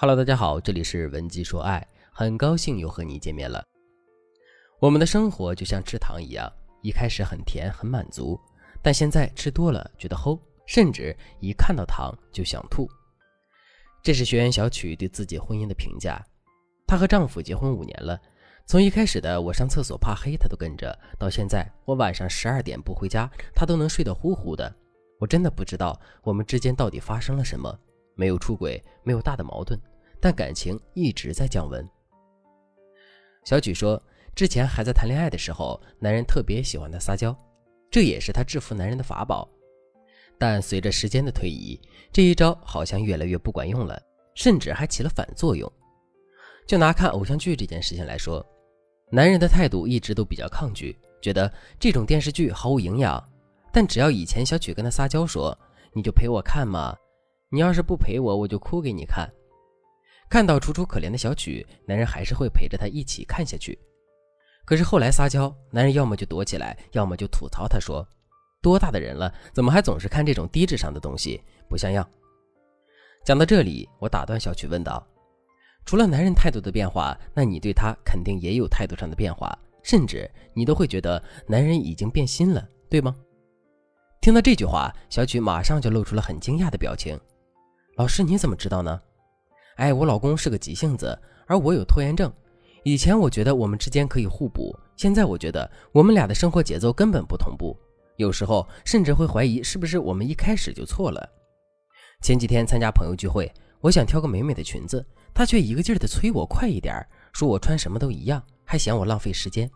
Hello，大家好，这里是文姬说爱，很高兴又和你见面了。我们的生活就像吃糖一样，一开始很甜很满足，但现在吃多了觉得齁，甚至一看到糖就想吐。这是学员小曲对自己婚姻的评价。她和丈夫结婚五年了，从一开始的我上厕所怕黑，她都跟着，到现在我晚上十二点不回家，她都能睡得呼呼的。我真的不知道我们之间到底发生了什么。没有出轨，没有大的矛盾，但感情一直在降温。小曲说，之前还在谈恋爱的时候，男人特别喜欢她撒娇，这也是她制服男人的法宝。但随着时间的推移，这一招好像越来越不管用了，甚至还起了反作用。就拿看偶像剧这件事情来说，男人的态度一直都比较抗拒，觉得这种电视剧毫无营养。但只要以前小曲跟他撒娇说：“你就陪我看嘛。”你要是不陪我，我就哭给你看。看到楚楚可怜的小曲，男人还是会陪着她一起看下去。可是后来撒娇，男人要么就躲起来，要么就吐槽他说：“多大的人了，怎么还总是看这种低智商的东西，不像样。”讲到这里，我打断小曲问道：“除了男人态度的变化，那你对他肯定也有态度上的变化，甚至你都会觉得男人已经变心了，对吗？”听到这句话，小曲马上就露出了很惊讶的表情。老师，你怎么知道呢？哎，我老公是个急性子，而我有拖延症。以前我觉得我们之间可以互补，现在我觉得我们俩的生活节奏根本不同步。有时候甚至会怀疑是不是我们一开始就错了。前几天参加朋友聚会，我想挑个美美的裙子，他却一个劲儿的催我快一点，说我穿什么都一样，还嫌我浪费时间。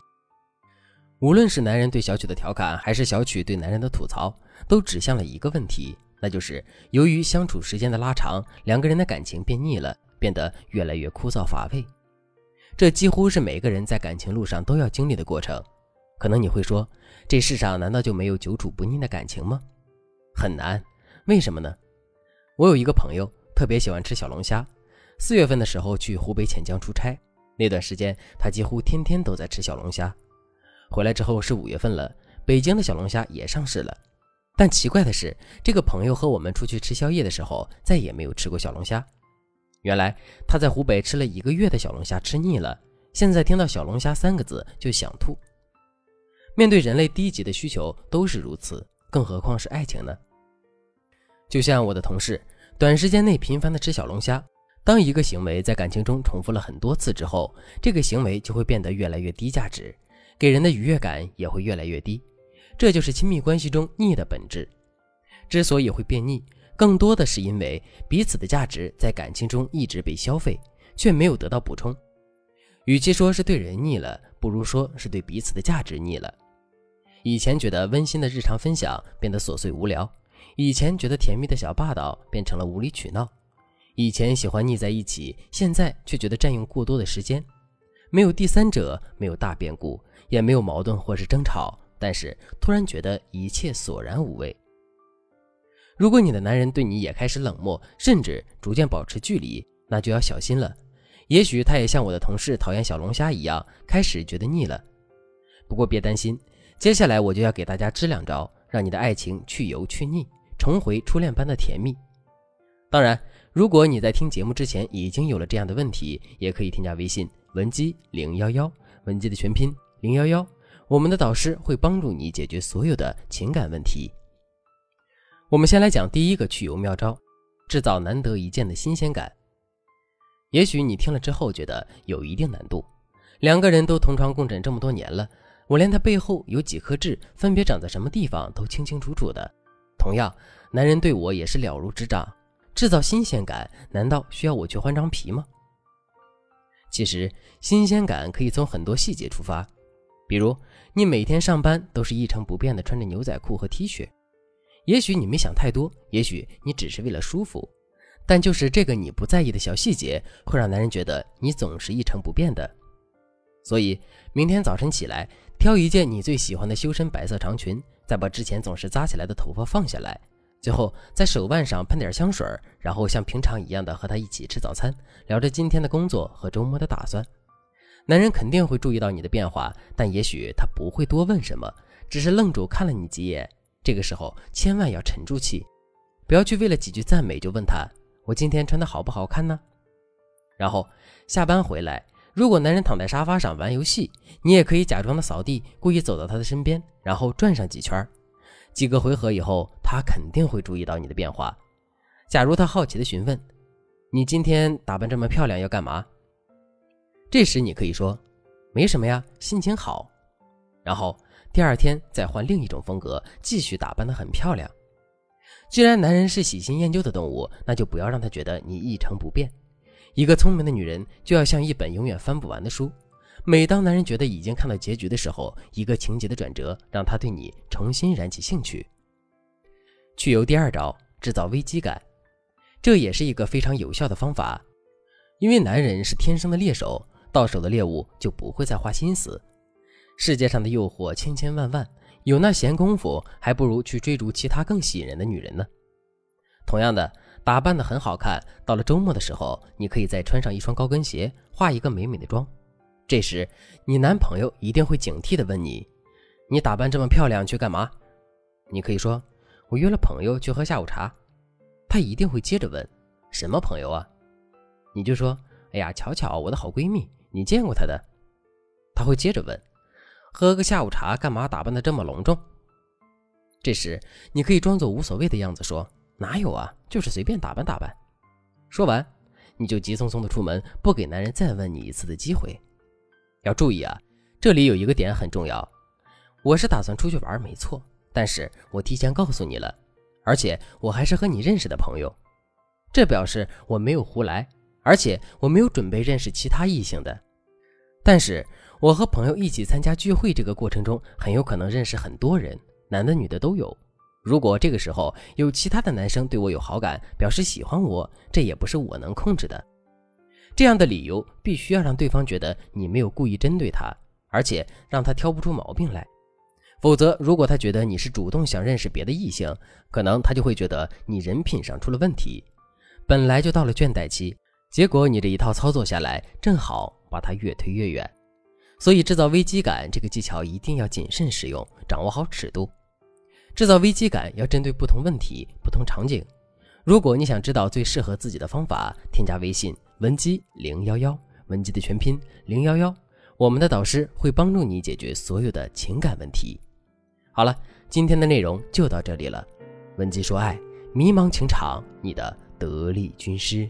无论是男人对小曲的调侃，还是小曲对男人的吐槽，都指向了一个问题。那就是由于相处时间的拉长，两个人的感情变腻了，变得越来越枯燥乏味。这几乎是每个人在感情路上都要经历的过程。可能你会说，这世上难道就没有久处不腻的感情吗？很难。为什么呢？我有一个朋友特别喜欢吃小龙虾，四月份的时候去湖北潜江出差，那段时间他几乎天天都在吃小龙虾。回来之后是五月份了，北京的小龙虾也上市了。但奇怪的是，这个朋友和我们出去吃宵夜的时候，再也没有吃过小龙虾。原来他在湖北吃了一个月的小龙虾，吃腻了，现在听到“小龙虾”三个字就想吐。面对人类低级的需求都是如此，更何况是爱情呢？就像我的同事，短时间内频繁的吃小龙虾，当一个行为在感情中重复了很多次之后，这个行为就会变得越来越低价值，给人的愉悦感也会越来越低。这就是亲密关系中腻的本质。之所以会变腻，更多的是因为彼此的价值在感情中一直被消费，却没有得到补充。与其说是对人腻了，不如说是对彼此的价值腻了。以前觉得温馨的日常分享变得琐碎无聊，以前觉得甜蜜的小霸道变成了无理取闹，以前喜欢腻在一起，现在却觉得占用过多的时间。没有第三者，没有大变故，也没有矛盾或是争吵。但是突然觉得一切索然无味。如果你的男人对你也开始冷漠，甚至逐渐保持距离，那就要小心了。也许他也像我的同事讨厌小龙虾一样，开始觉得腻了。不过别担心，接下来我就要给大家支两招，让你的爱情去油去腻，重回初恋般的甜蜜。当然，如果你在听节目之前已经有了这样的问题，也可以添加微信文姬零幺幺，文姬的全拼零幺幺。我们的导师会帮助你解决所有的情感问题。我们先来讲第一个去油妙招，制造难得一见的新鲜感。也许你听了之后觉得有一定难度，两个人都同床共枕这么多年了，我连他背后有几颗痣，分别长在什么地方都清清楚楚的。同样，男人对我也是了如指掌，制造新鲜感，难道需要我去换张皮吗？其实，新鲜感可以从很多细节出发。比如，你每天上班都是一成不变的穿着牛仔裤和 T 恤，也许你没想太多，也许你只是为了舒服，但就是这个你不在意的小细节，会让男人觉得你总是一成不变的。所以，明天早晨起来，挑一件你最喜欢的修身白色长裙，再把之前总是扎起来的头发放下来，最后在手腕上喷点香水，然后像平常一样的和他一起吃早餐，聊着今天的工作和周末的打算。男人肯定会注意到你的变化，但也许他不会多问什么，只是愣住看了你几眼。这个时候千万要沉住气，不要去为了几句赞美就问他：“我今天穿的好不好看呢？”然后下班回来，如果男人躺在沙发上玩游戏，你也可以假装的扫地，故意走到他的身边，然后转上几圈。几个回合以后，他肯定会注意到你的变化。假如他好奇的询问：“你今天打扮这么漂亮要干嘛？”这时你可以说：“没什么呀，心情好。”然后第二天再换另一种风格，继续打扮得很漂亮。既然男人是喜新厌旧的动物，那就不要让他觉得你一成不变。一个聪明的女人就要像一本永远翻不完的书。每当男人觉得已经看到结局的时候，一个情节的转折让他对你重新燃起兴趣。去油第二招，制造危机感，这也是一个非常有效的方法。因为男人是天生的猎手，到手的猎物就不会再花心思。世界上的诱惑千千万万，有那闲工夫，还不如去追逐其他更吸引人的女人呢。同样的。打扮的很好看，到了周末的时候，你可以再穿上一双高跟鞋，化一个美美的妆。这时，你男朋友一定会警惕地问你：“你打扮这么漂亮去干嘛？”你可以说：“我约了朋友去喝下午茶。”他一定会接着问：“什么朋友啊？”你就说：“哎呀，巧巧，我的好闺蜜，你见过他的？”他会接着问：“喝个下午茶干嘛？打扮的这么隆重？”这时，你可以装作无所谓的样子说。哪有啊，就是随便打扮打扮。说完，你就急匆匆的出门，不给男人再问你一次的机会。要注意啊，这里有一个点很重要。我是打算出去玩，没错，但是我提前告诉你了，而且我还是和你认识的朋友，这表示我没有胡来，而且我没有准备认识其他异性的。但是我和朋友一起参加聚会这个过程中，很有可能认识很多人，男的女的都有。如果这个时候有其他的男生对我有好感，表示喜欢我，这也不是我能控制的。这样的理由必须要让对方觉得你没有故意针对他，而且让他挑不出毛病来。否则，如果他觉得你是主动想认识别的异性，可能他就会觉得你人品上出了问题。本来就到了倦怠期，结果你这一套操作下来，正好把他越推越远。所以，制造危机感这个技巧一定要谨慎使用，掌握好尺度。制造危机感要针对不同问题、不同场景。如果你想知道最适合自己的方法，添加微信文姬零幺幺，文姬的全拼零幺幺，我们的导师会帮助你解决所有的情感问题。好了，今天的内容就到这里了。文姬说爱，迷茫情场，你的得力军师。